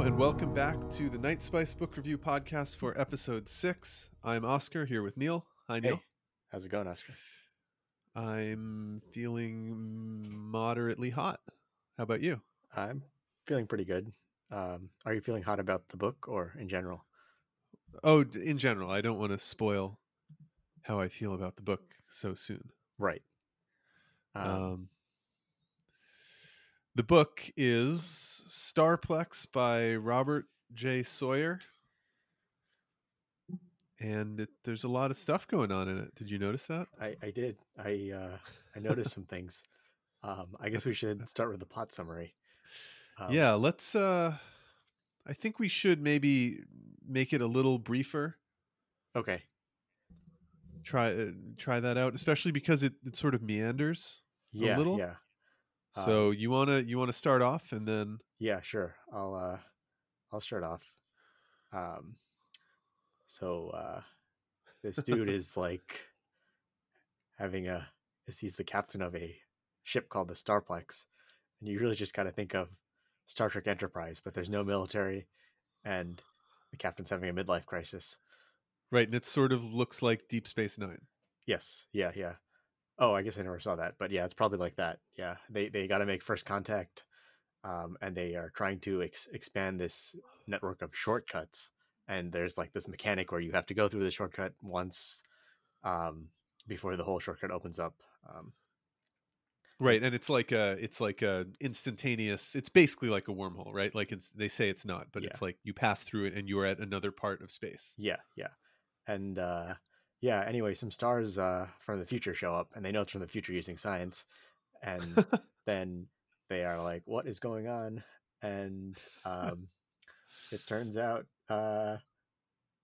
Hello, and welcome back to the Night Spice Book Review Podcast for episode six. I'm Oscar here with Neil. Hi, Neil. Hey, how's it going, Oscar? I'm feeling moderately hot. How about you? I'm feeling pretty good. Um, are you feeling hot about the book or in general? Oh, in general, I don't want to spoil how I feel about the book so soon. Right. Um, Um, the book is Starplex by Robert J. Sawyer. And it, there's a lot of stuff going on in it. Did you notice that? I, I did. I uh, I noticed some things. Um, I guess we should start with the plot summary. Um, yeah, let's uh I think we should maybe make it a little briefer. Okay. Try uh, try that out, especially because it, it sort of meanders. Yeah. little? Yeah. Um, So you want to you want to start off and then Yeah, sure. I'll uh I'll start off. Um so uh this dude is like having a is he's the captain of a ship called the Starplex. And you really just gotta think of Star Trek Enterprise, but there's no military and the captain's having a midlife crisis. right, and it sort of looks like Deep Space 9. Yes, yeah, yeah. Oh, I guess I never saw that, but yeah, it's probably like that. Yeah, they they got to make first contact, um, and they are trying to ex- expand this network of shortcuts. And there's like this mechanic where you have to go through the shortcut once, um, before the whole shortcut opens up. Um, Right, and it's like a it's like a instantaneous. It's basically like a wormhole, right? Like it's they say it's not, but Yeah. it's like you pass through it and you're at another part of space. yeah, yeah, and uh, yeah. Anyway, some stars uh, from the future show up, and they know it's from the future using science, and then they are like, "What is going on?" And um, it turns out uh,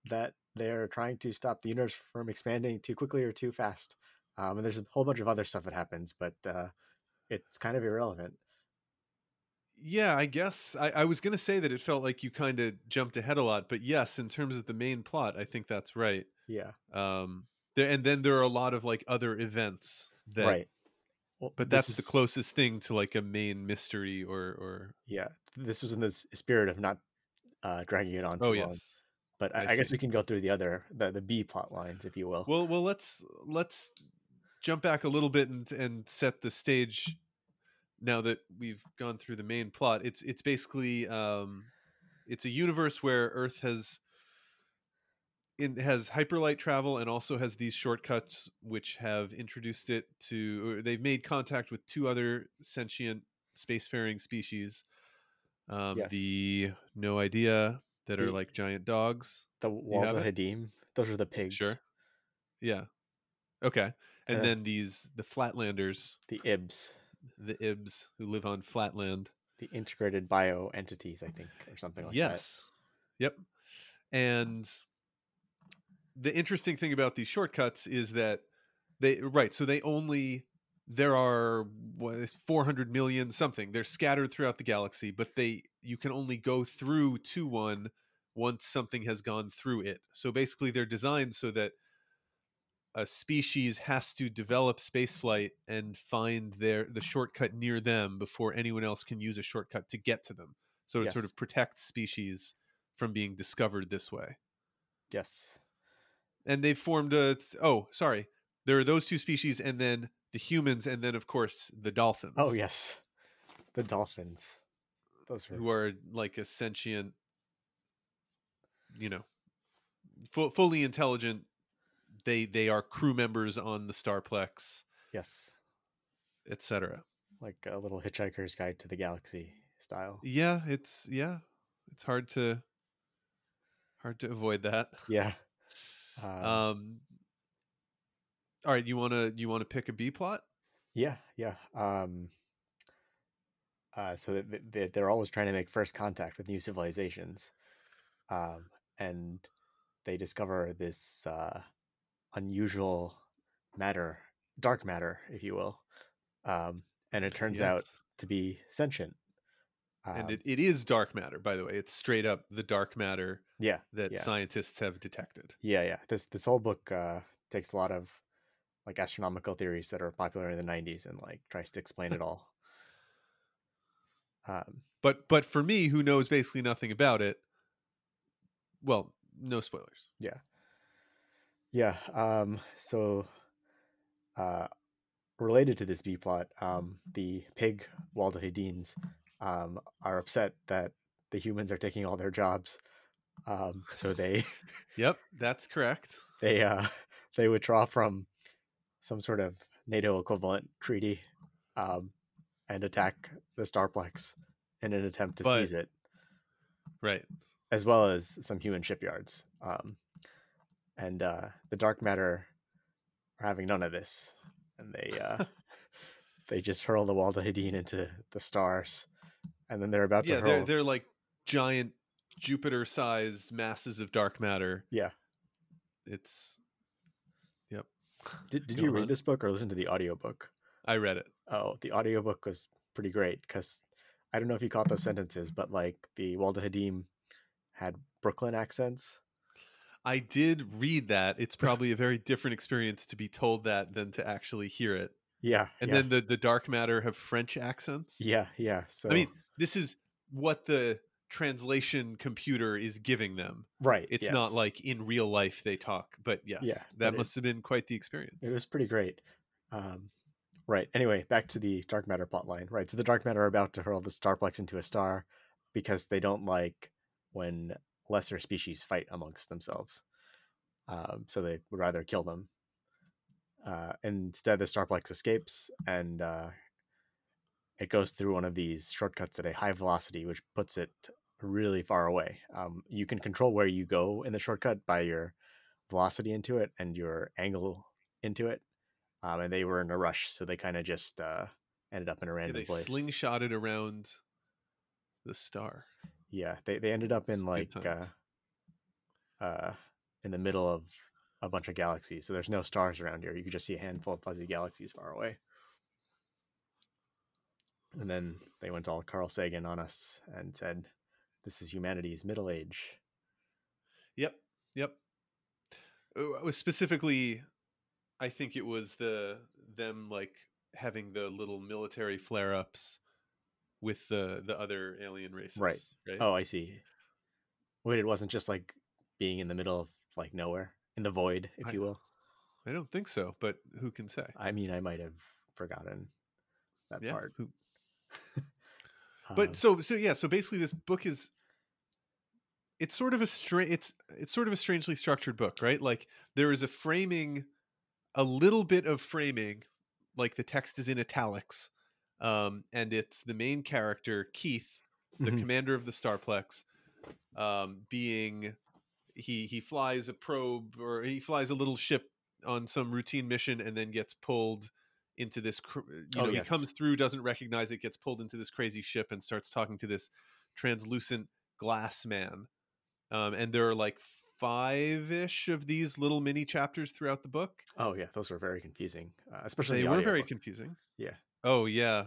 that they're trying to stop the universe from expanding too quickly or too fast. Um, and there's a whole bunch of other stuff that happens, but uh, it's kind of irrelevant. Yeah, I guess I, I was gonna say that it felt like you kind of jumped ahead a lot, but yes, in terms of the main plot, I think that's right. Yeah, Um, there and then there are a lot of like other events that, right. Well, but that's the closest thing to like a main mystery or or Yeah, this was in the spirit of not uh, dragging it on too oh long. yes. But I I, I guess we can go through the other the, the B plot lines, if you will. Well, well, let's let's jump back a little bit and and set the stage. Now that we've gone through the main plot, it's it's basically um, it's a universe where Earth has it has hyperlight travel and also has these shortcuts which have introduced it to or they've made contact with two other sentient spacefaring species um, Yes. the no idea that are like giant dogs the Walter? Hadim, those are the pigs. Sure. Yeah. Okay. And Uh, then these the Flatlanders, The Ibs, the Ibs who live on Flatland. the integrated bio entities, I think, or something like that. yes. Yep. And the interesting thing about these shortcuts is that they right, so they only there are what is 400 million something. They're scattered throughout the galaxy, but they you can only go through to one once something has gone through it. So basically they're designed so that a species has to develop spaceflight and find their the shortcut near them before anyone else can use a shortcut to get to them. So it sort of protects species from being discovered this way. Yes. And they've formed a oh, sorry. There are those two species and then the humans and then of course the oh, dolphins. Oh yes, the dolphins. Those were Who are like a sentient you know fu- fully intelligent they they are crew members on the Starplex, yes, etc. like a little Hitchhiker's Guide to the Galaxy style. Yeah, it's yeah, it's hard to hard to avoid that. Yeah. Um, Um all right, you want to you want to pick a B plot? yeah, yeah. Um, uh, so that th- th- they're always trying to make first contact with new civilizations, um, and they discover this uh, unusual matter, dark matter, if you will, um, and it turns out to be sentient. And Um, it, it is dark matter, by the way. It's straight up the dark matter yeah, that Yeah. scientists have detected. Yeah, yeah. This this whole book uh, takes a lot of like astronomical theories that are popular in the '90s and like tries to explain it all. Um, But but for me, who knows basically nothing about it, well, no spoilers. Yeah, yeah. Um, so, uh, related to this B plot, um, the pig Waldahudins um, are upset that the humans are taking all their jobs. Um, so they Yep, that's correct. they uh, they withdraw from some sort of NATO equivalent treaty um, and attack the Starplex in an attempt to But- seize it, Right. as well as some human shipyards. Um, and uh, the dark matter are having none of this, and they uh, they just hurl the Waldahudin into the stars, and then they're about to Yeah, hurl. they're they're like giant Jupiter-sized masses of dark matter. Yeah. It's Yep. Did, did Go you read on. this book or listen to the audiobook? I read it. Oh, the audiobook was pretty great because I don't know if you caught those sentences, but like the Waldahudin had Brooklyn accents. I did read that. It's probably a very different experience to be told that than to actually hear it. Yeah. And yeah, then the the dark matter have French accents. yeah, yeah. So I mean, this is what the translation computer is giving them. right. It's not like in real life they talk, but yes, Yeah, that but it- must have been quite the experience. it was pretty great. Um, right. Anyway, back to the dark matter plotline. Right. So the dark matter are about to hurl the Starplex into a star because they don't like when lesser species fight amongst themselves. Um, so they would rather kill them. Uh, instead, the Starplex escapes and uh, it goes through one of these shortcuts at a high velocity, which puts it really far away. Um, you can control where you go in the shortcut by your velocity into it and your angle into it. Um, and they were in a rush, so they kind of just uh, ended up in a Yeah, random they place. slingshotted around the star. Yeah, they they ended up in like uh, uh, in the middle of a bunch of galaxies. So there's no stars around here. You could just see a handful of fuzzy galaxies far away. And then they went all Carl Sagan on us and said, "This is humanity's middle age." Yep. Yep. Uh, it was specifically, I think it was the them like having the little military flare ups with the the other alien races. Right. Right. Oh, I see. Wait, it wasn't just like being in the middle of like nowhere in the void, if I- you will. I don't think so, but who can say? I mean, I might have forgotten that yeah. part. Who, Um, but so so yeah. So basically, this book is. It's sort of a strange. It's it's sort of a strangely structured book, right? Like there is a framing, a little bit of framing, like the text is in italics, um, and it's the main character Keith, the Mhm. commander of the Starplex, um, being he he flies a probe or he flies a little ship on some routine mission and then gets pulled into this cr- you Oh, know yes. he comes through doesn't recognize it gets pulled into this crazy ship and starts talking to this translucent glass man um, and there are like five-ish of these little mini chapters throughout the book oh yeah, those were very confusing, uh, especially they the were very audiobook. confusing Yeah. oh yeah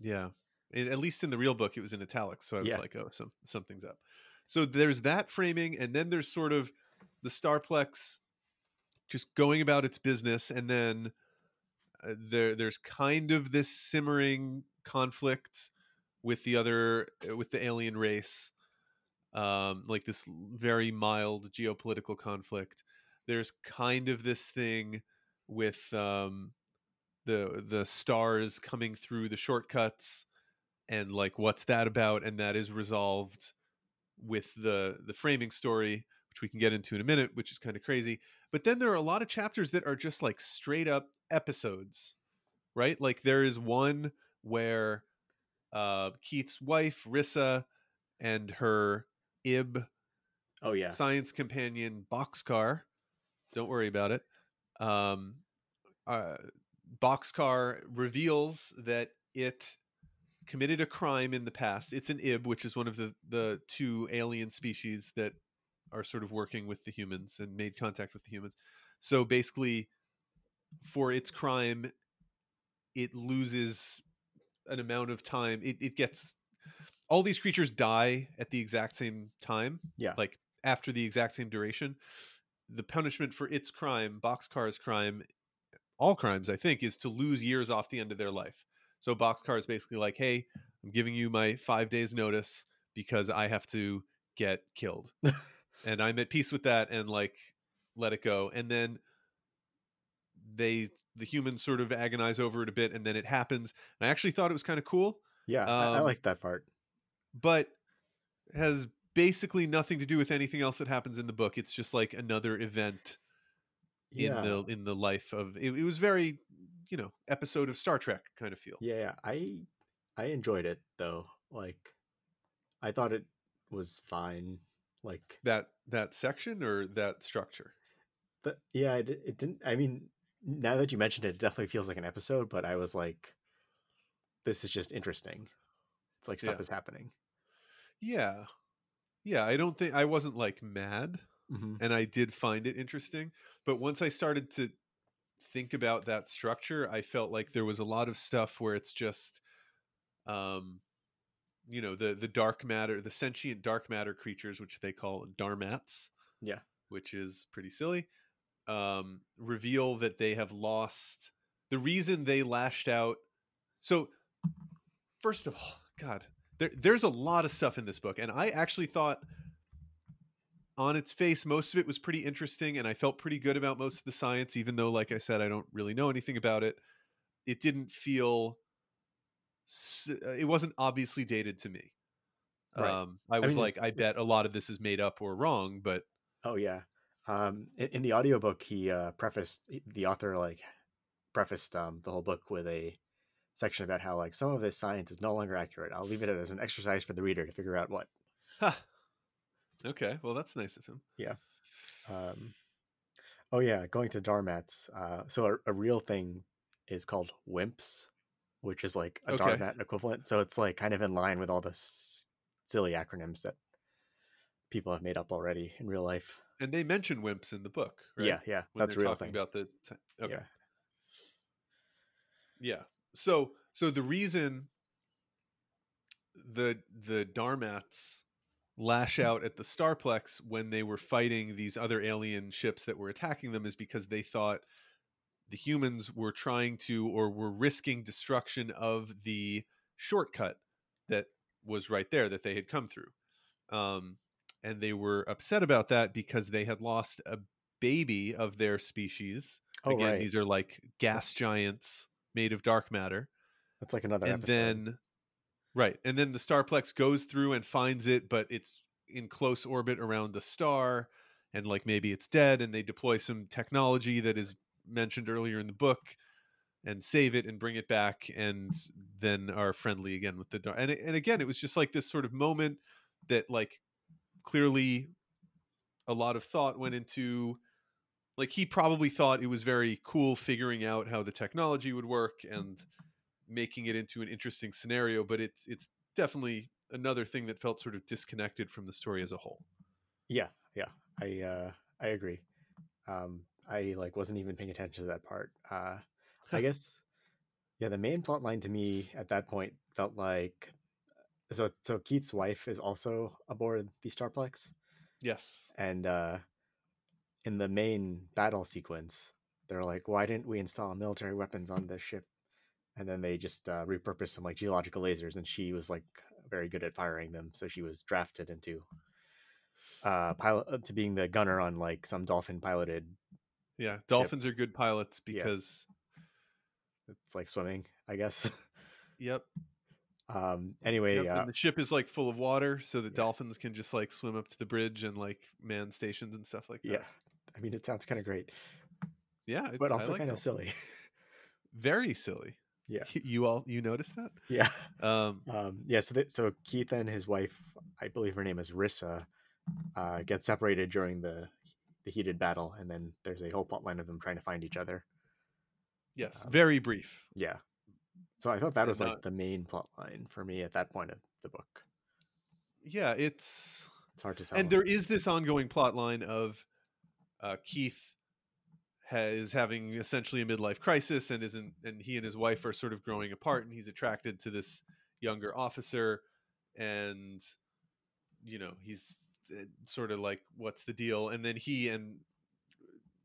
yeah A- at least in the real book it was in italics so i was Yeah. like oh some, something's up so there's that framing and then there's sort of the starplex just going about its business and then uh, there there's kind of this simmering conflict with the other uh, with the alien race um like this very mild geopolitical conflict. There's kind of this thing with um the the stars coming through the shortcuts and like what's that about? And that is resolved with the the framing story which we can get into in a minute which is kind of crazy but then there are a lot of chapters that are just like straight up episodes right? Like there is one where uh keith's wife rissa and her ib Oh yeah, science companion boxcar don't worry about it um uh boxcar reveals that it committed a crime in the past. It's an ib which is one of the the two alien species that are sort of working with the humans and made contact with the humans. So basically for its crime it loses an amount of time. It, it gets all these creatures die at the exact same time Yeah. like after the exact same duration. The punishment for its crime boxcar's crime all crimes i think is to lose years off the end of their life. So Boxcar is basically like, "Hey, I'm giving you my five days notice because I have to get killed, and I'm at peace with that, and like let it go." And then they, the humans, sort of agonize over it a bit, and then it happens. And I actually thought it was kind of cool, Yeah, I, I Um, like that part. but has basically nothing to do with anything else that happens in the book. It's just like another event Yeah, in the in the life of. It, it was very, you know, episode of Star Trek kind of feel. yeah, yeah. I I enjoyed it though. Like, I thought it was fine. Like, That that section or that structure. but yeah, it, it didn't. I mean, now that you mentioned it, it definitely feels like an episode. But I was like, this is just interesting. It's like stuff Yeah. is happening. Yeah. Yeah, I don't think I wasn't like mad hmm and I did find it interesting, but once I started to think about that structure, I felt like there was a lot of stuff where it's just um you know, the the dark matter, the sentient dark matter creatures which they call darmats, Yeah. which is pretty silly. Um reveal that they have lost the reason they lashed out. So first of all, god, there, there's a lot of stuff in this book and i actually thought on its face most of it was pretty interesting and i felt pretty good about most of the science even though like i said i don't really know anything about it it didn't feel it wasn't obviously dated to me Right. um i was mean, like i bet a lot of this is made up or wrong but Oh yeah. Um, in, in the audiobook, he uh, prefaced the author like prefaced um, the whole book with a section about how like some of this science is no longer accurate. I'll leave it as an exercise for the reader to figure out what. huh. okay well that's nice of him Yeah. Um, oh yeah, going to Darmats. Uh, so a, a real thing is called WIMPs, which is like a Okay. Darmat equivalent. So it's like kind of in line with all the s- silly acronyms that people have made up already in real life. and they mention wimps in the book right Yeah, yeah, when that's they're real talking thing. about the ti- okay Yeah. Yeah. So so the reason the the Darmats lash hmm. out at the Starplex when they were fighting these other alien ships that were attacking them is because they thought the humans were trying to or were risking destruction of the shortcut that was right there that they had come through. Um, and they were upset about that because they had lost a baby of their species. Oh Again, right, these are like gas giants made of dark matter. that's like another and episode. then right, and then the Starplex goes through and finds it, but it's in close orbit around the star and like maybe it's dead and they deploy some technology that is mentioned earlier in the book and save it and bring it back and then are friendly again with the dark and, and again it was just like this sort of moment that like clearly a lot of thought went into like he probably thought it was very cool figuring out how the technology would work and making it into an interesting scenario but it's it's definitely another thing that felt sort of disconnected from the story as a whole Yeah, yeah, I uh, I agree. Um, I like wasn't even paying attention to that part. Uh, I guess, yeah, the main plot line to me at that point felt like so so Keith's wife is also aboard the Starplex, yes and uh, in the main battle sequence, they're like, "Why didn't we install military weapons on this ship?" And then they just uh, repurposed some like geological lasers, and she was like very good at firing them, so she was drafted into uh pilot uh, to being the gunner on like some dolphin piloted yeah dolphins are good pilots Yeah. because it's like swimming i guess. Yep, um anyway yep, uh, the ship is like full of water so that Yeah. dolphins can just like swim up to the bridge and like man stations and stuff like that. Yeah i mean it sounds kind of great. Yeah it- but also like kind of silly. Very silly. Yeah. you all you noticed that? Yeah. Um um yeah so that, so keith and his wife i believe her name is rissa uh get separated during the the heated battle and then there's a whole plot line of them trying to find each other. Yes Um, very brief. yeah. So i thought that was like the main plot line for me at that point of the book. Yeah it's it's hard to tell. and there is this ongoing plot line of uh, Keith has having essentially a midlife crisis and isn't and he and his wife are sort of growing apart and he's attracted to this younger officer and you know he's sort of like what's the deal and then he and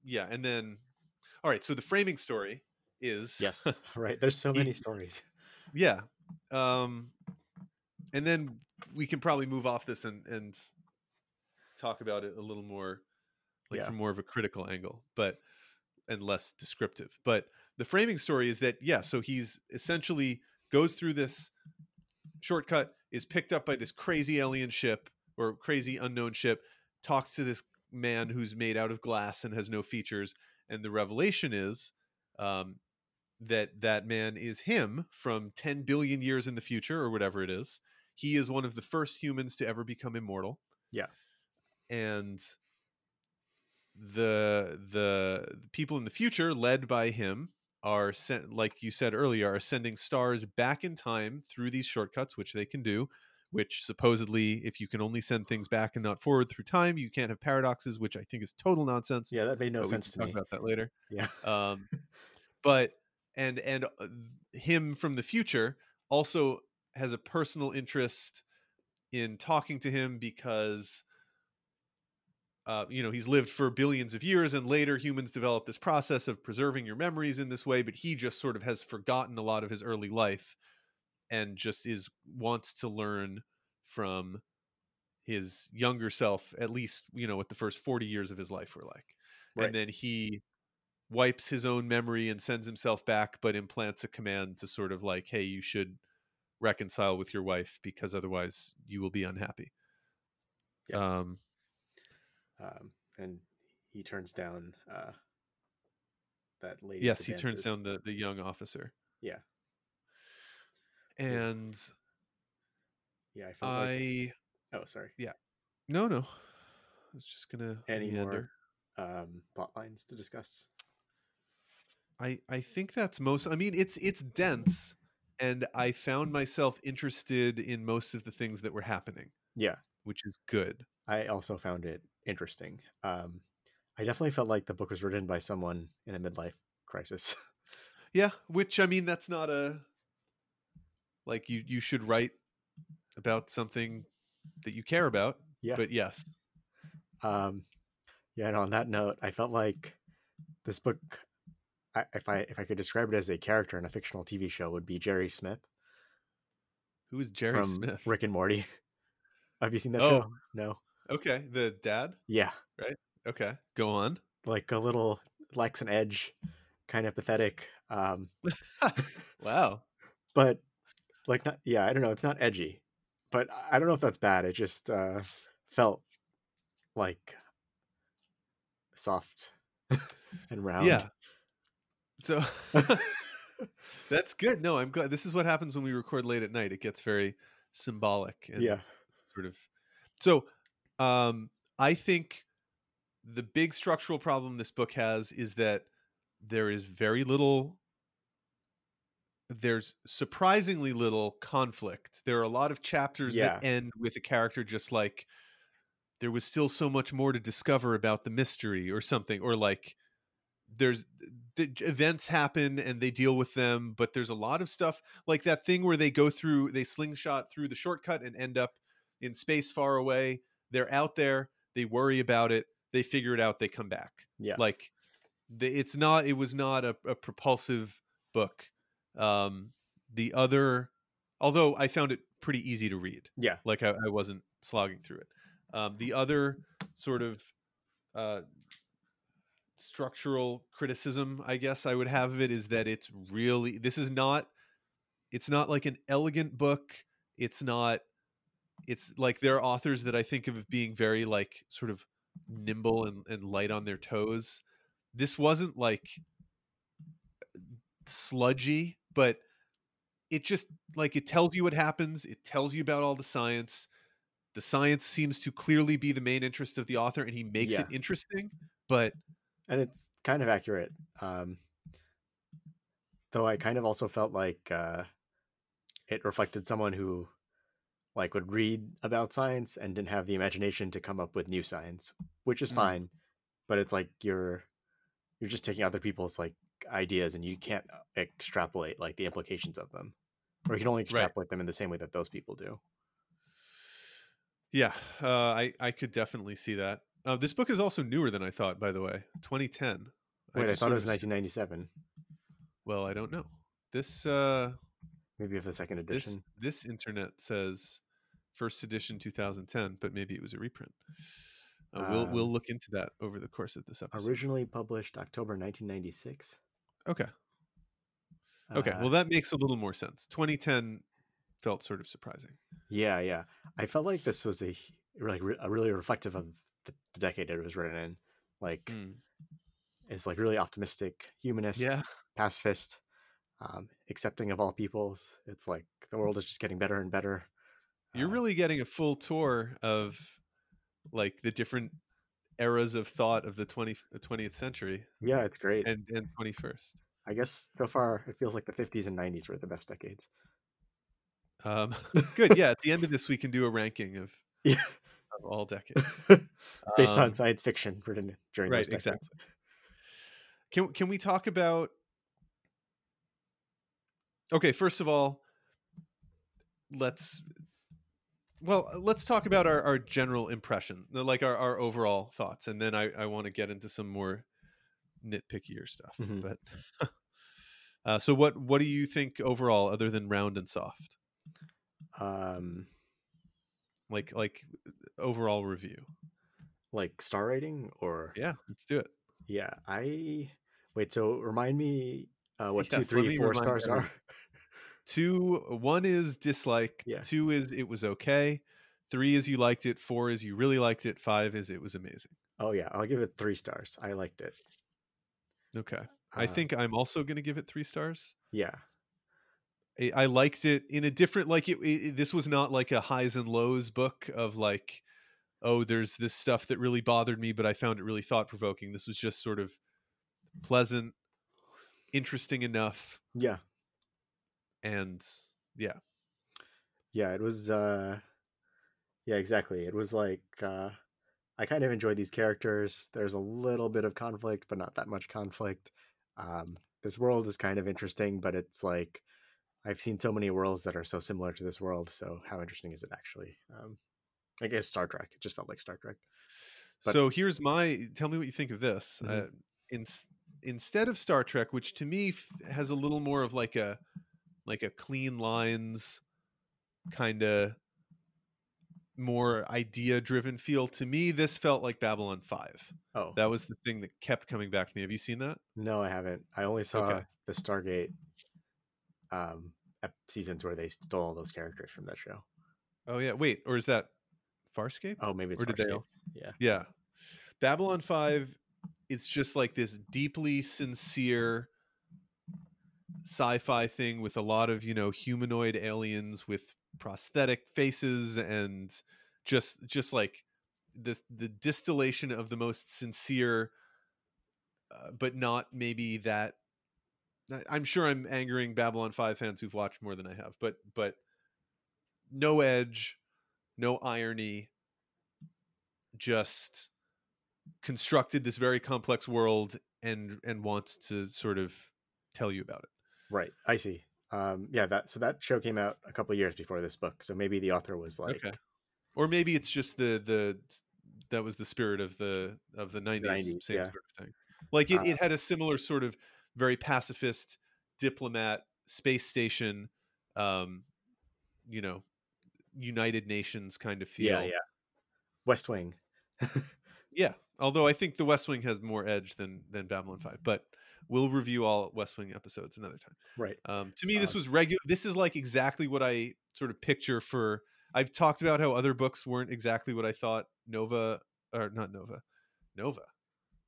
yeah and then all right so the framing story is yes right there's so He- many stories yeah. Um, and then we can probably move off this and and talk about it a little more, like Yeah. from more of a critical angle, but and less descriptive. But the framing story is that yeah, so he's essentially goes through this shortcut, is picked up by this crazy alien ship or crazy unknown ship, talks to this man who's made out of glass and has no features, and the revelation is um, that that man is him from 10 billion years in the future or whatever it is. He is one of the first humans to ever become immortal. Yeah. And the the people in the future led by him are sent like you said earlier are sending stars back in time through these shortcuts which they can do which supposedly if you can only send things back and not forward through time you can't have paradoxes which i think is total nonsense Yeah, that made no sense to talk me. about that later Yeah. um, but and and uh, him from the future also has a personal interest in talking to him because uh, you know he's lived for billions of years and later humans develop this process of preserving your memories in this way but he just sort of has forgotten a lot of his early life and just is wants to learn from his younger self at least you know what the first 40 years of his life were like Right. and then he wipes his own memory and sends himself back but implants a command to sort of like hey you should reconcile with your wife because otherwise you will be unhappy Yes. um um, and he turns down uh, that lady. yes he turns down the the young officer Yeah. And Yeah, I felt like. i Oh, sorry. Yeah, no no i was just gonna Any meander. more um, plot lines to discuss? I I think that's most. I mean, it's it's dense, and I found myself interested in most of the things that were happening, Yeah, which is good. I also found it interesting. Um, I definitely felt like the book was written by someone in a midlife crisis. Yeah, which I mean, that's not a like you you should write about something that you care about. Yeah. but yes, um, yeah, and on that note, I felt like this book, I, if I if I could describe it as a character in a fictional TV show, would be Jerry Smith who is Jerry from Smith? Rick and Morty. Have you seen that Oh. show? No. Okay, the dad. Yeah, Right? Okay, go on. like a little Lex and Edge, kind of pathetic. Um, Wow. but like not yeah i don't know it's not edgy but i don't know if that's bad it just uh felt like soft and round Yeah. So that's good. No, I'm glad. This is what happens when we record late at night. It gets very symbolic and Yeah. sort of. So, um, I think the big structural problem this book has is that there is very little. There's surprisingly little conflict. There are a lot of chapters that end with a character just like there was still so much more to discover about the mystery or something, or like there's the events happen and they deal with them but there's a lot of stuff like that thing where they go through they slingshot through the shortcut and end up in space far away. They're out there they worry about it they figure it out they come back. Yeah. Like the, it's not it was not a, a propulsive book um the other although i found it pretty easy to read yeah like I, I wasn't slogging through it. Um, the other sort of uh, structural criticism, I guess I would have of it is that it's really this is not it's not like an elegant book. It's not it's like there are authors that I think of being very like sort of nimble and, and light on their toes. This wasn't like sludgy, but it just like it tells you what happens it tells you about all the science. The science seems to clearly be the main interest of the author and he makes it interesting but and it's kind of accurate um though i kind of also felt like uh it reflected someone who like would read about science and didn't have the imagination to come up with new science which is Mm. fine but it's like you're you're just taking other people's like ideas and you can't extrapolate like the implications of them or you can only Right. extrapolate them in the same way that those people do yeah uh, i i could definitely see that uh, this book is also newer than i thought by the way 2010 wait i, just thought it was 1997 well i don't know this uh Maybe of the second edition. this internet says first edition 2010, but maybe it was a reprint. Uh, we'll we'll Um, look into that over the course of this episode. Originally published October 1996. Okay. Okay. Uh, well, that makes a little more sense. 2010 felt sort of surprising. yeah, yeah. I felt like this was a like re- a really reflective of the, the decade it was written in. Like, Mm. it's like really optimistic, humanist, Yeah. pacifist, um, accepting of all peoples. It's like the world is just getting better and better. You're Uh, really getting a full tour of like the different eras of thought of the 20, 20th century yeah, it's great. and, and 21st. I guess so far it feels like the 50s and 90s were the best decades. Um, good. Yeah. At the end of this, we can do a ranking of, Yeah. of all decades. Based Um, on science fiction written during right, those decades. exactly. Can can we talk about? Okay, first of all, let's well let's talk about our, our general impression, like our, our overall thoughts, and then I, I want to get into some more nitpickier stuff. Mhm. But uh, so what what do you think overall, other than round and soft, Um, like like overall review? like star rating or Yeah, let's do it. yeah. I wait. So remind me uh, what Yes, two, three, four stars are. two one is disliked Yeah. two is it was okay three is you liked it four is you really liked it five is it was amazing Oh yeah, I'll give it three stars. I liked it. okay i Uh, think i'm also going to give it three stars yeah, I, I liked it in a different like it, it, this was not like a highs and lows book of like oh there's this stuff that really bothered me but i found it really thought provoking this was just sort of pleasant interesting enough yeah, and yeah yeah. It was. uh Yeah, exactly. It was like uh I kind of enjoyed these characters. There's a little bit of conflict, but not that much conflict. Um, this world is kind of interesting, but it's like I've seen so many worlds that are so similar to this world. So how interesting is it actually? Um, I guess Star Trek. It just felt like Star Trek. But- so here's my tell me what you think of this Mhm. uh, in, instead of star trek which to me f- has a little more of like a like a clean lines kind of more idea driven feel to me this felt like babylon 5 Oh that was the thing that kept coming back to me have you seen that no, I haven't. I only saw Okay. the Stargate um seasons where they stole all those characters from that show. oh yeah wait or is that farscape Oh, maybe it's Or did they Farscape. Yeah. Yeah. Babylon 5 it's just like this deeply sincere sci-fi thing with a lot of, you know, humanoid aliens with prosthetic faces and just just like this the distillation of the most sincere uh, but not maybe that I'm sure I'm angering Babylon 5 fans who've watched more than I have, but but no edge, no irony, just constructed this very complex world and and wants to sort of tell you about it. Right. I see. Um, yeah, that so that show came out a couple years before this book. So maybe the author was like okay. Or maybe it's just the the that was the spirit of the of the 90s, 90s, same yeah. sort of thing. Like it, Uh, it had a similar sort of very pacifist diplomat space station um you know United Nations kind of feel. Yeah, yeah. West Wing. Yeah, although I think the West Wing has more edge than than Babylon 5, but we'll review all West Wing episodes another time. Right. Um, to me, this Um, was regular. This is like exactly what I sort of picture for. I've talked about how other books weren't exactly what I thought Nova or not Nova, Nova.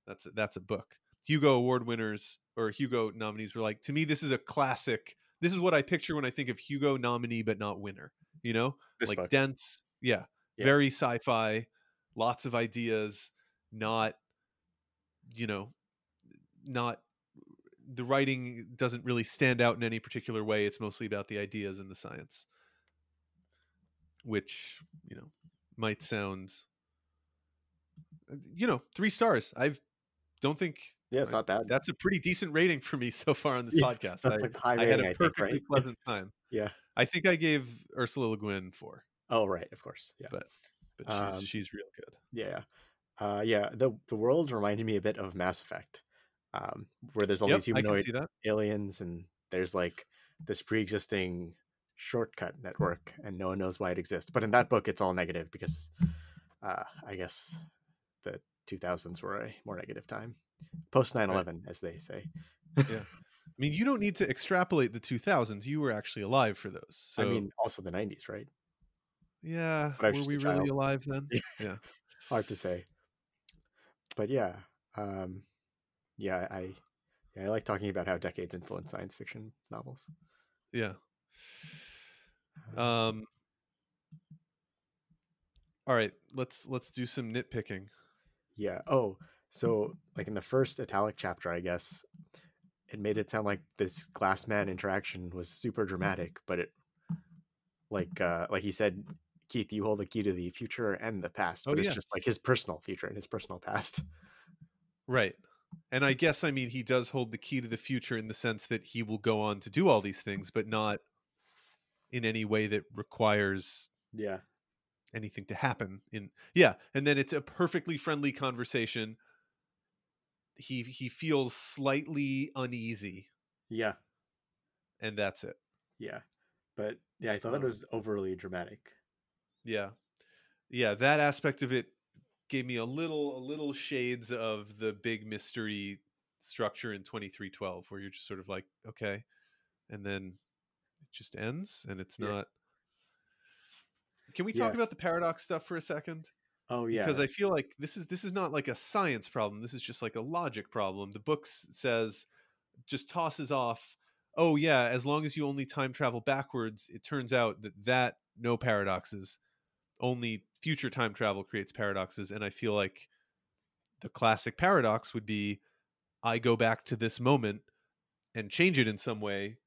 That's a, that's a book. Hugo Award winners or Hugo nominees were like to me. This is a classic. This is what I picture when I think of Hugo nominee but not winner. You know, This like book. dense. Yeah, Yeah. very sci-fi. Lots of ideas. Not, you know, not the writing doesn't really stand out in any particular way. It's mostly about the ideas and the science, which you know might sound, uh, you know, three stars. I don't think Yeah, it's I- not bad. that's a pretty decent rating for me so far on this Yeah, podcast. That's I, like high I rating, had a think, perfectly right? pleasant time. yeah. I think I gave Ursula Le Guin four, Oh, right. Of course. Yeah. but but she's Um, she's real good. Yeah. Uh, yeah. The the world reminded me a bit of Mass Effect, um, where there's all Yep, these humanoid aliens and there's like this pre-existing shortcut network and no one knows why it exists but in that book it's all negative because uh, i guess the 2000s were a more negative time post 9-11 as they say Yeah. I mean, you don't need to extrapolate the 2000s. You were actually alive for those. So i mean also the 90s right yeah, were we really alive then? Yeah. Yeah. hard to say but yeah um yeah i yeah, i like talking about how decades influence science fiction novels Yeah. Uh, Um All right, let's let's do some nitpicking. Yeah. Oh, so like in the first italic chapter, I guess it made it sound like this glass man interaction was super dramatic, but it like uh like he said, Keith, you hold the key to the future and the past, Oh, but it's just like his personal future and his personal past. Right. And I guess I mean he does hold the key to the future in the sense that he will go on to do all these things, but not in any way that requires Yeah. anything to happen in yeah and then it's a perfectly friendly conversation he he feels slightly uneasy Yeah. and that's it Yeah. But yeah, I thought that Um, was overly dramatic. yeah yeah that aspect of it gave me a little a little shades of the big mystery structure in 2312 where you're just sort of like okay and then it just ends and it's Yeah. not can we talk Yeah. about the paradox stuff for a second Oh yeah. because I feel like this is this is not like a science problem. This is just like a logic problem. The book says just tosses off. Oh yeah, as long as you only time travel backwards, it turns out that that no paradoxes. Only future time travel creates paradoxes, and I feel like the classic paradox would be I go back to this moment and change it in some way,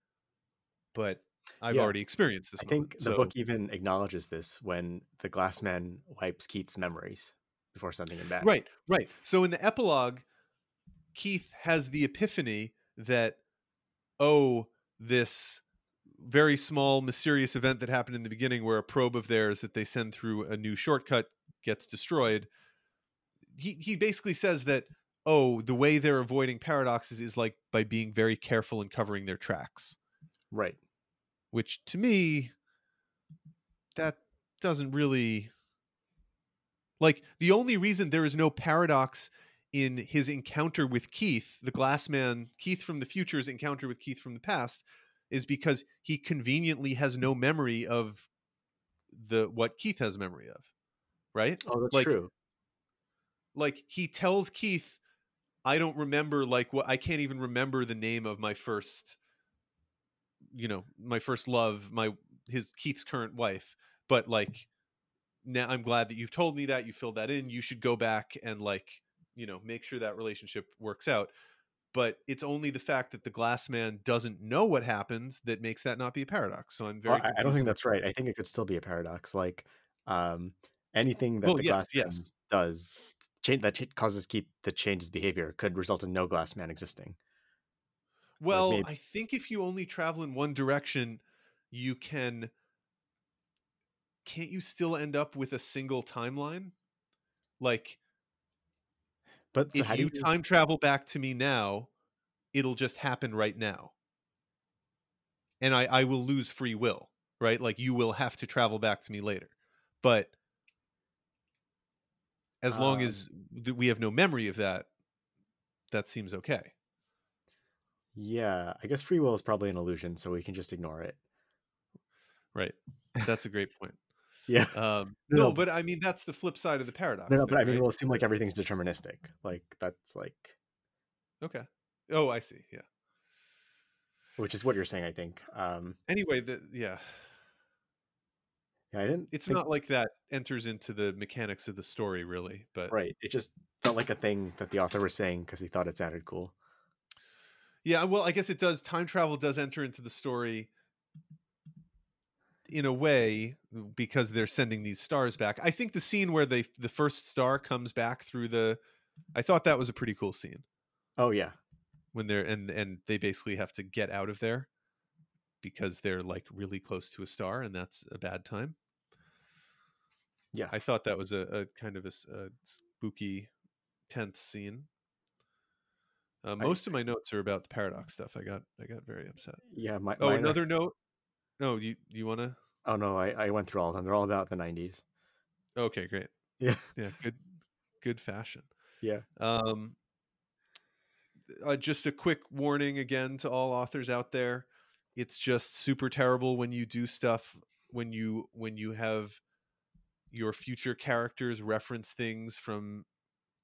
but I've Yeah. already experienced this. I think moment, the so- book even acknowledges this when the glass man wipes Keith's memories before sending him back. Right, right. So in the epilogue, Keith has the epiphany that, oh, this very small, mysterious event that happened in the beginning where a probe of theirs that they send through a new shortcut gets destroyed. He, he basically says that, oh, the way they're avoiding paradoxes is like by being very careful and covering their tracks, Right. which to me, that doesn't really like the only reason there is no paradox in his encounter with Keith, the glass man, Keith from the future's encounter with Keith from the past, is because he conveniently has no memory of the what Keith has memory of. Right? Oh, that's Like, true. Like he tells Keith, I don't remember like what I can't even remember the name of my first you know, my first love, my his Keith's current wife, but like now I'm glad that you've told me that you filled that in. You should go back and like, you know, make sure that relationship works out. But it's only the fact that the glass man doesn't know what happens that makes that not be a paradox. So I'm very. Well, I, don't think that's right. I think it could still be a paradox. Like um, anything that Well, the yes, glass man does change that causes Keith to change his behavior could result in no glass man existing. Well, maybe- I think if you only travel in one direction, you can. Can't you still end up with a single timeline? Like, But so if how do you you time travel back to me now, it'll just happen right now. And I, I will lose free will, right? Like, you will have to travel back to me later. But as long Um, as we have no memory of that, that seems okay. Yeah, I guess free will is probably an illusion, so we can just ignore it. Right. That's a great point. Yeah. Um, No, no, but I mean that's the flip side of the paradox. No, no, but I mean, right? we'll assume like everything's deterministic. Like that's like, okay. Oh, I see. Yeah. which is what you're saying, I think. Um, Anyway, the yeah, yeah, I didn't. it's think- not like that enters into the mechanics of the story, really. But right. It just felt like a thing that the author was saying because he thought it sounded cool. yeah, well, I guess it does. Time travel does enter into the story in a way because they're sending these stars back. I think the scene where they the first star comes back through the, I thought that was a pretty cool scene. Oh yeah, when they're and and they basically have to get out of there because they're like really close to a star and that's a bad time yeah. i thought that was a, a kind of a spooky tense scene Uh, most of my notes are about the paradox stuff. I got I got very upset. Yeah, my Oh, are- another note. No, you you want to? Oh no, I, I went through all of them. They're all about the '90s. Okay, great. Yeah, Yeah, good good fashion. yeah. Um, uh, just a quick warning again to all authors out there: it's just super terrible when you do stuff when you when you have your future characters reference things from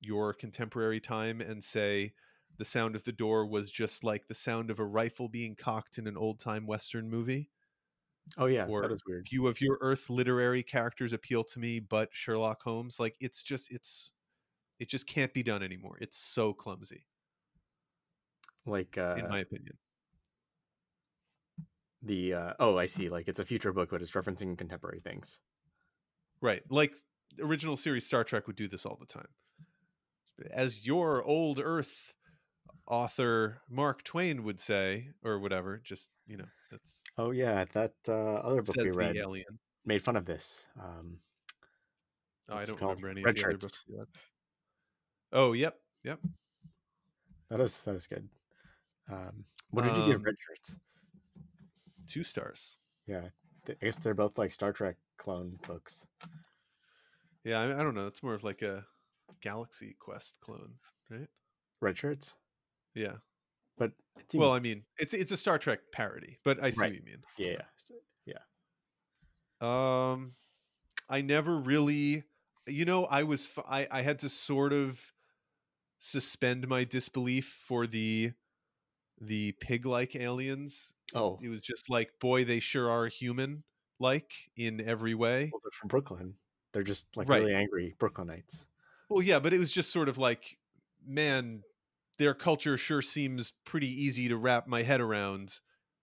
your contemporary time and say the sound of the door was just like the sound of a rifle being cocked in an old time western movie. Oh yeah, Or that was weird. Few of your Earth literary characters appeal to me, but Sherlock Holmes, like it's just it's it just can't be done anymore. It's so clumsy, Like uh, in my opinion. the uh, oh, I see. Like it's a future book, but it's referencing contemporary things. Right. Like original series Star Trek would do this all the time. As your old Earth author Mark Twain would say, or whatever, just you know, that's Oh yeah, that uh, other book we read alien. made fun of this. Um, Oh, I don't remember any Red of the other books. Oh, yep, yep. that is that is good. Um, what did you give Um, Red Shirts? Two stars. Yeah, I guess they're both like Star Trek clone books. Yeah, I, I don't know. It's more of like a Galaxy Quest clone, right? Redshirts, Yeah. but Well, I mean, it's it's a Star Trek parody, but I see Right. what you mean. yeah, yeah, yeah. Um, I never really, you know, I was I I had to sort of suspend my disbelief for the the pig-like aliens. Oh, It was just like, boy, they sure are human like in every way. well, they're from Brooklyn. They're just like Right. really angry Brooklynites. Well, yeah, but it was just sort of like, man, their culture sure seems pretty easy to wrap my head around.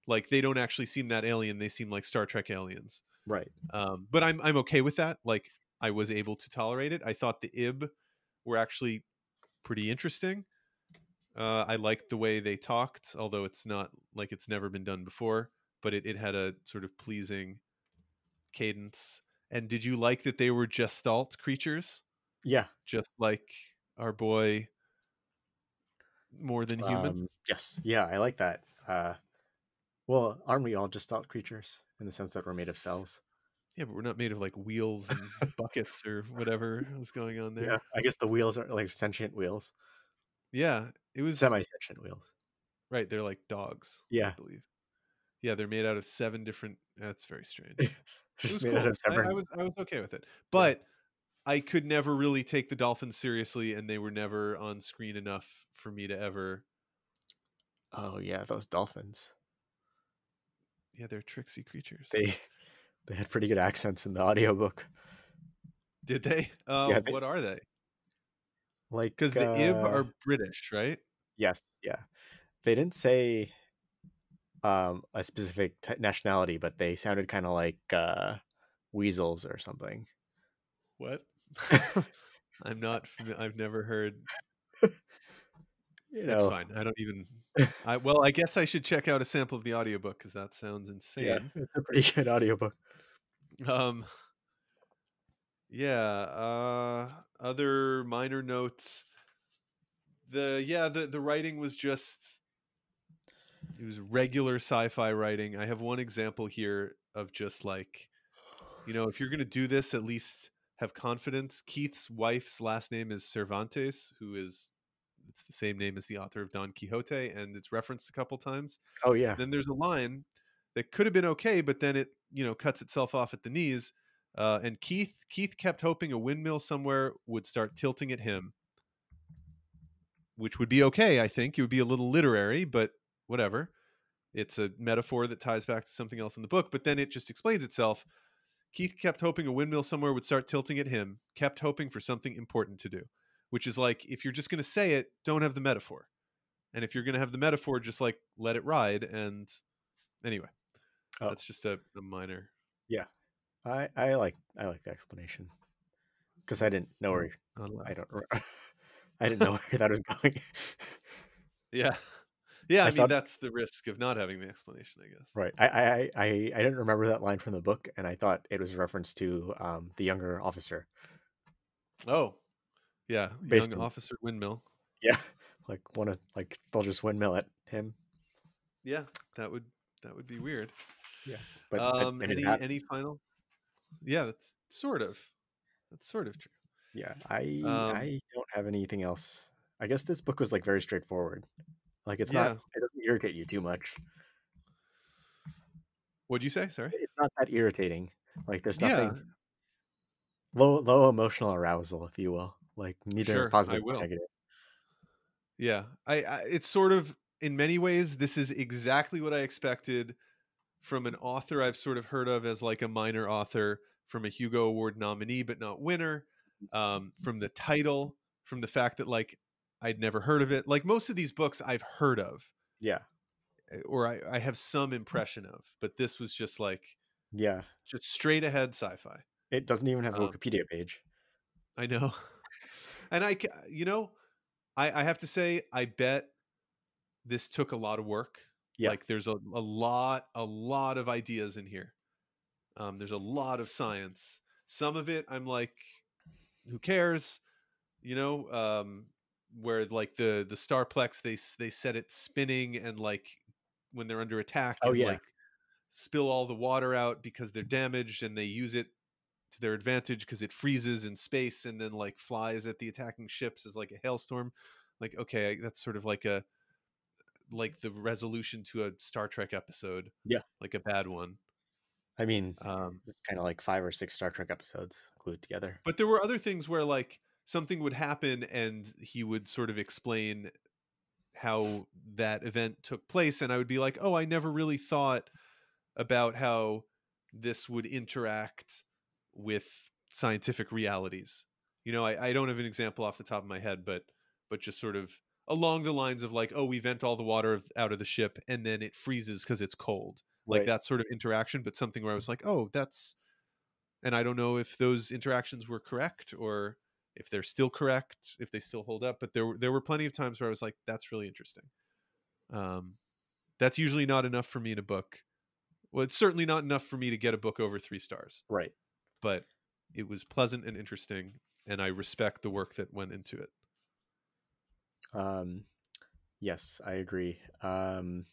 Like they don't actually seem that alien; they seem like Star Trek aliens. Right. Um, but I'm I'm okay with that. Like I was able to tolerate it. I thought the Ib were actually pretty interesting. Uh, I liked the way they talked, although it's not like it's never been done before. But it, it had a sort of pleasing cadence. And did you like that they were gestalt creatures? Yeah. just like our boy more than human Um, yes. Yeah, I like that. Uh, well, aren't we all gestalt creatures in the sense that we're made of cells? yeah but we're not made of like wheels and buckets or whatever was going on there Yeah. I guess the wheels are like sentient wheels, yeah, it was semi-sentient wheels. right they're like dogs Yeah. i believe yeah they're made out of seven different that's very strange it was cool I, I was i was okay with it but i could never really take the dolphins seriously and they were never on screen enough for me to ever Oh yeah, those dolphins. yeah they're tricksy creatures They they had pretty good accents in the audiobook. did they um, Yeah, they- what are they Like because the ib uh, are british right Yes, yeah. They didn't say um, a specific t- nationality, but they sounded kind of like uh, weasels or something. What? I'm not. I've never heard. You It's know, fine. I don't even. I well, I guess I should check out a sample of the audiobook because that sounds insane. yeah, it's a pretty good audiobook. Um. Yeah. Uh. Other minor notes. The yeah the the writing was just. It was regular sci-fi writing. I have one example here of just like, you know, if you're gonna do this, at least have confidence. Keith's wife's last name is Cervantes, who is it's the same name as the author of Don Quixote, and it's referenced a couple times. Oh yeah, Then there's a line that could have been okay, but then it you know cuts itself off at the knees. Uh, and Keith Keith kept hoping a windmill somewhere would start tilting at him, which would be okay. I think it would be a little literary, but whatever. It's a metaphor that ties back to something else in the book, but then it just explains itself. Keith kept hoping a windmill somewhere would start tilting at him, kept hoping for something important to do, which is like if you're just going to say it, don't have the metaphor. And if you're going to have the metaphor, just like let it ride. And anyway, Oh. that's just a, a minor. Yeah. I I like I like the explanation because I didn't know where. I don't I didn't know where that was going. Yeah. Yeah. I, I mean, thought- that's the risk of not having the explanation, I guess. right, I, I I I didn't remember that line from the book, and I thought it was a reference to um, the younger officer. Oh, yeah. Based Young in- officer windmill. Yeah, Like one of like they'll just windmill at him. Yeah, that would that would be weird. Yeah, but um, I any that- any final? Yeah, that's sort of that's sort of true. yeah, I um, I don't have anything else. I guess this book was like very straightforward. Like it's Yeah. not it doesn't irritate you too much. What'd you say? Sorry. It's not that irritating. Like there's Yeah. nothing low low emotional arousal, if you will. Like neither Sure, positive nor negative. Yeah, I, I it's sort of in many ways this is exactly what I expected from an author I've sort of heard of as like a minor author, from a Hugo Award nominee but not winner, um, from the title, from the fact that like I'd never heard of it. Like most of these books I've heard of Yeah. eh, or I, I have some impression of, but this was just like Yeah. just straight ahead sci-fi. It doesn't even have a Um, Wikipedia page. I know. And I, ca- you know, I, I have to say, I bet this took a lot of work. Yeah. Like there's a, a lot, a lot of ideas in here. Um, there's a lot of science. Some of it, I'm like, who cares? You know, um, where like the the starplex, they they set it spinning, and like when they're under attack, Oh, and, yeah. like spill all the water out because they're damaged, and they use it to their advantage because it freezes in space and then like flies at the attacking ships as like a hailstorm like okay that's sort of like a like the resolution to a star trek episode Yeah. like a bad one I mean, um it's kind of like five or six Star Trek episodes glued together. but there were other things where like something would happen and he would sort of explain how that event took place and i would be like oh i never really thought about how this would interact with scientific realities. You know I, I don't have an example off the top of my head but but just sort of along the lines of like oh we vent all the water out of the ship and then it freezes because it's cold. Like Right. that sort of interaction but something where i was mm. like oh that's and i don't know if those interactions were correct or if they're still correct if they still hold up but there were there were plenty of times where i was like that's really interesting um that's usually not enough for me in a book well it's certainly not enough for me to get a book over three stars Right. but it was pleasant and interesting and i respect the work that went into it Um, yes, I agree. Um,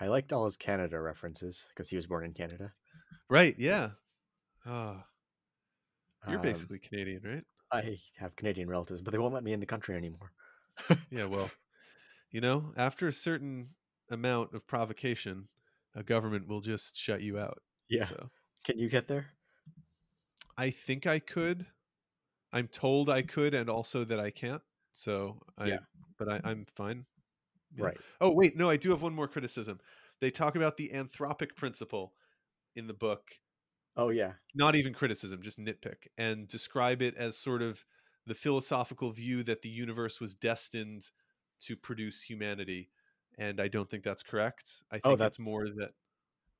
I liked all his Canada references because he was born in Canada. right yeah Ah, you're Um, basically canadian right I have Canadian relatives, but they won't let me in the country anymore. yeah well you know after a certain amount of provocation a government will just shut you out Yeah. so Can you get there? I think I could. I'm told I could, and also that I can't. So I, Yeah. but I, I'm fine. Yeah. Right. Oh wait, no, I do have one more criticism. They talk about the anthropic principle in the book. Oh yeah. Not even criticism, just nitpick, and describe it as sort of the philosophical view that the universe was destined to produce humanity. And I don't think that's correct. I think Oh, it's that's- more that.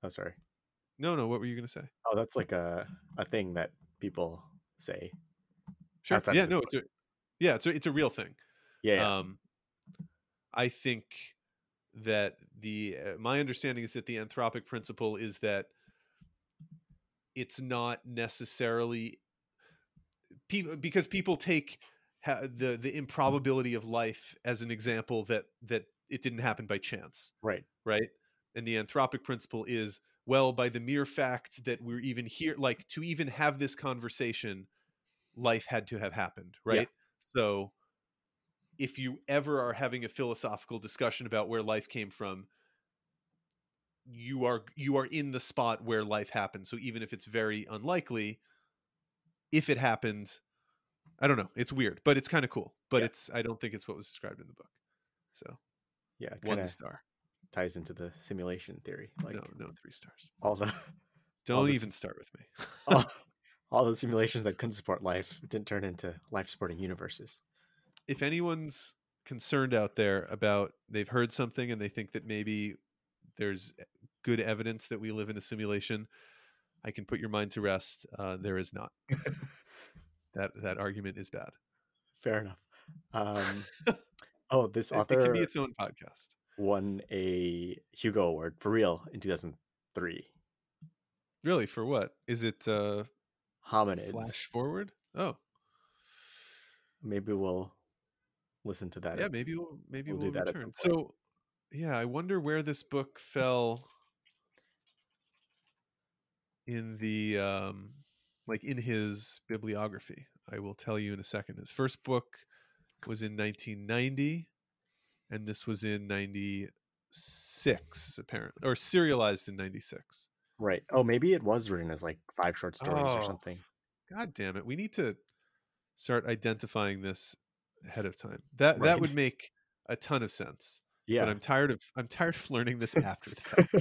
Oh sorry. No, no. What were you going to say? Oh, that's like a a thing that people say. Sure. Yeah, no, it's a, yeah, it's a, it's a real thing. Yeah. yeah. Um, I think that the uh, my understanding is that the anthropic principle is that it's not necessarily people because people take ha- the the improbability of life as an example that that it didn't happen by chance right. right and the anthropic principle is well by the mere fact that we're even here like to even have this conversation life had to have happened Yeah. right so if you ever are having a philosophical discussion about where life came from you are you are in the spot where life happened so even if it's very unlikely if it happens, i don't know it's weird but it's kind of cool but Yeah. it's i don't think it's what was described in the book so Yeah. One star ties into the simulation theory. Like no no three stars all the Don't this- even start with me. all, all the simulations that couldn't support life didn't turn into life supporting universes. if anyone's concerned out there about they've heard something and they think that maybe there's good evidence that we live in a simulation, I can put your mind to rest. Uh, there is not. that that argument is bad. Fair enough. Um, oh, this It, it author can be its own podcast. won a Hugo Award for real in 2003. Really, for what is it? Uh, Hominids. flash forward. Oh, Maybe we'll listen to that. Yeah, maybe we'll maybe we'll we'll, do that at some point. So, yeah, I wonder where this book fell in the um like in his bibliography. I will tell you in a second. His first book was in 1990 and this was in 96 apparently or serialized in 96. Right. Oh, maybe it was written as like five short stories or Oh. something. God damn it. We need to start identifying this ahead of time. That Right. that would make a ton of sense. Yeah. But I'm tired of I'm tired of learning this after the fact.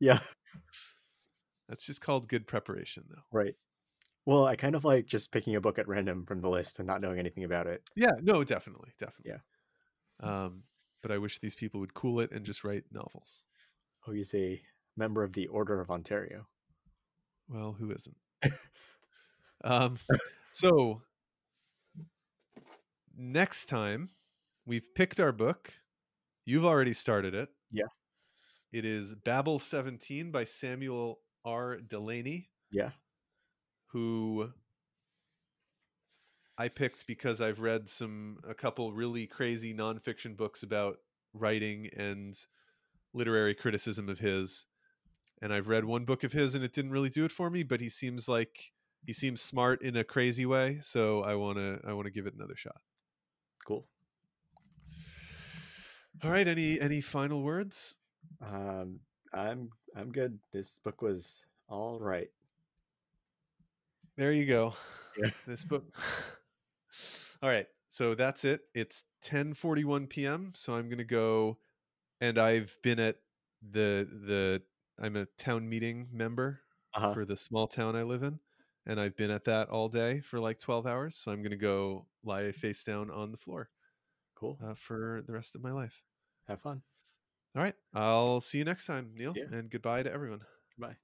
yeah. That's just called good preparation though. Right. Well, I kind of like just picking a book at random from the list and not knowing anything about it. Yeah, no, definitely, definitely. Um, but I wish these people would cool it and just write novels. Oh, he's a member of the Order of Ontario. Well, who isn't? um, so next time we've picked our book. You've already started it. Yeah. It is Babel 17 by Samuel R. Delany, Yeah. who I picked because I've read some a couple really crazy nonfiction books about writing and literary criticism of his. And I've read one book of his and it didn't really do it for me, but he seems like he seems smart in a crazy way. So I wanna I wanna give it another shot. Cool. All right, any any final words? Um, I'm I'm good. This book was all right. There you go. Yeah. This book. All right. So that's it. It's 10:41 p.m. So I'm going to go and I've been at the the I'm a town meeting member Uh-huh. for the small town I live in and I've been at that all day for like 12 hours. So I'm going to go lie face down on the floor Cool. uh, for the rest of my life. Have fun. All right. I'll see you next time, Neil, and goodbye to everyone. Bye.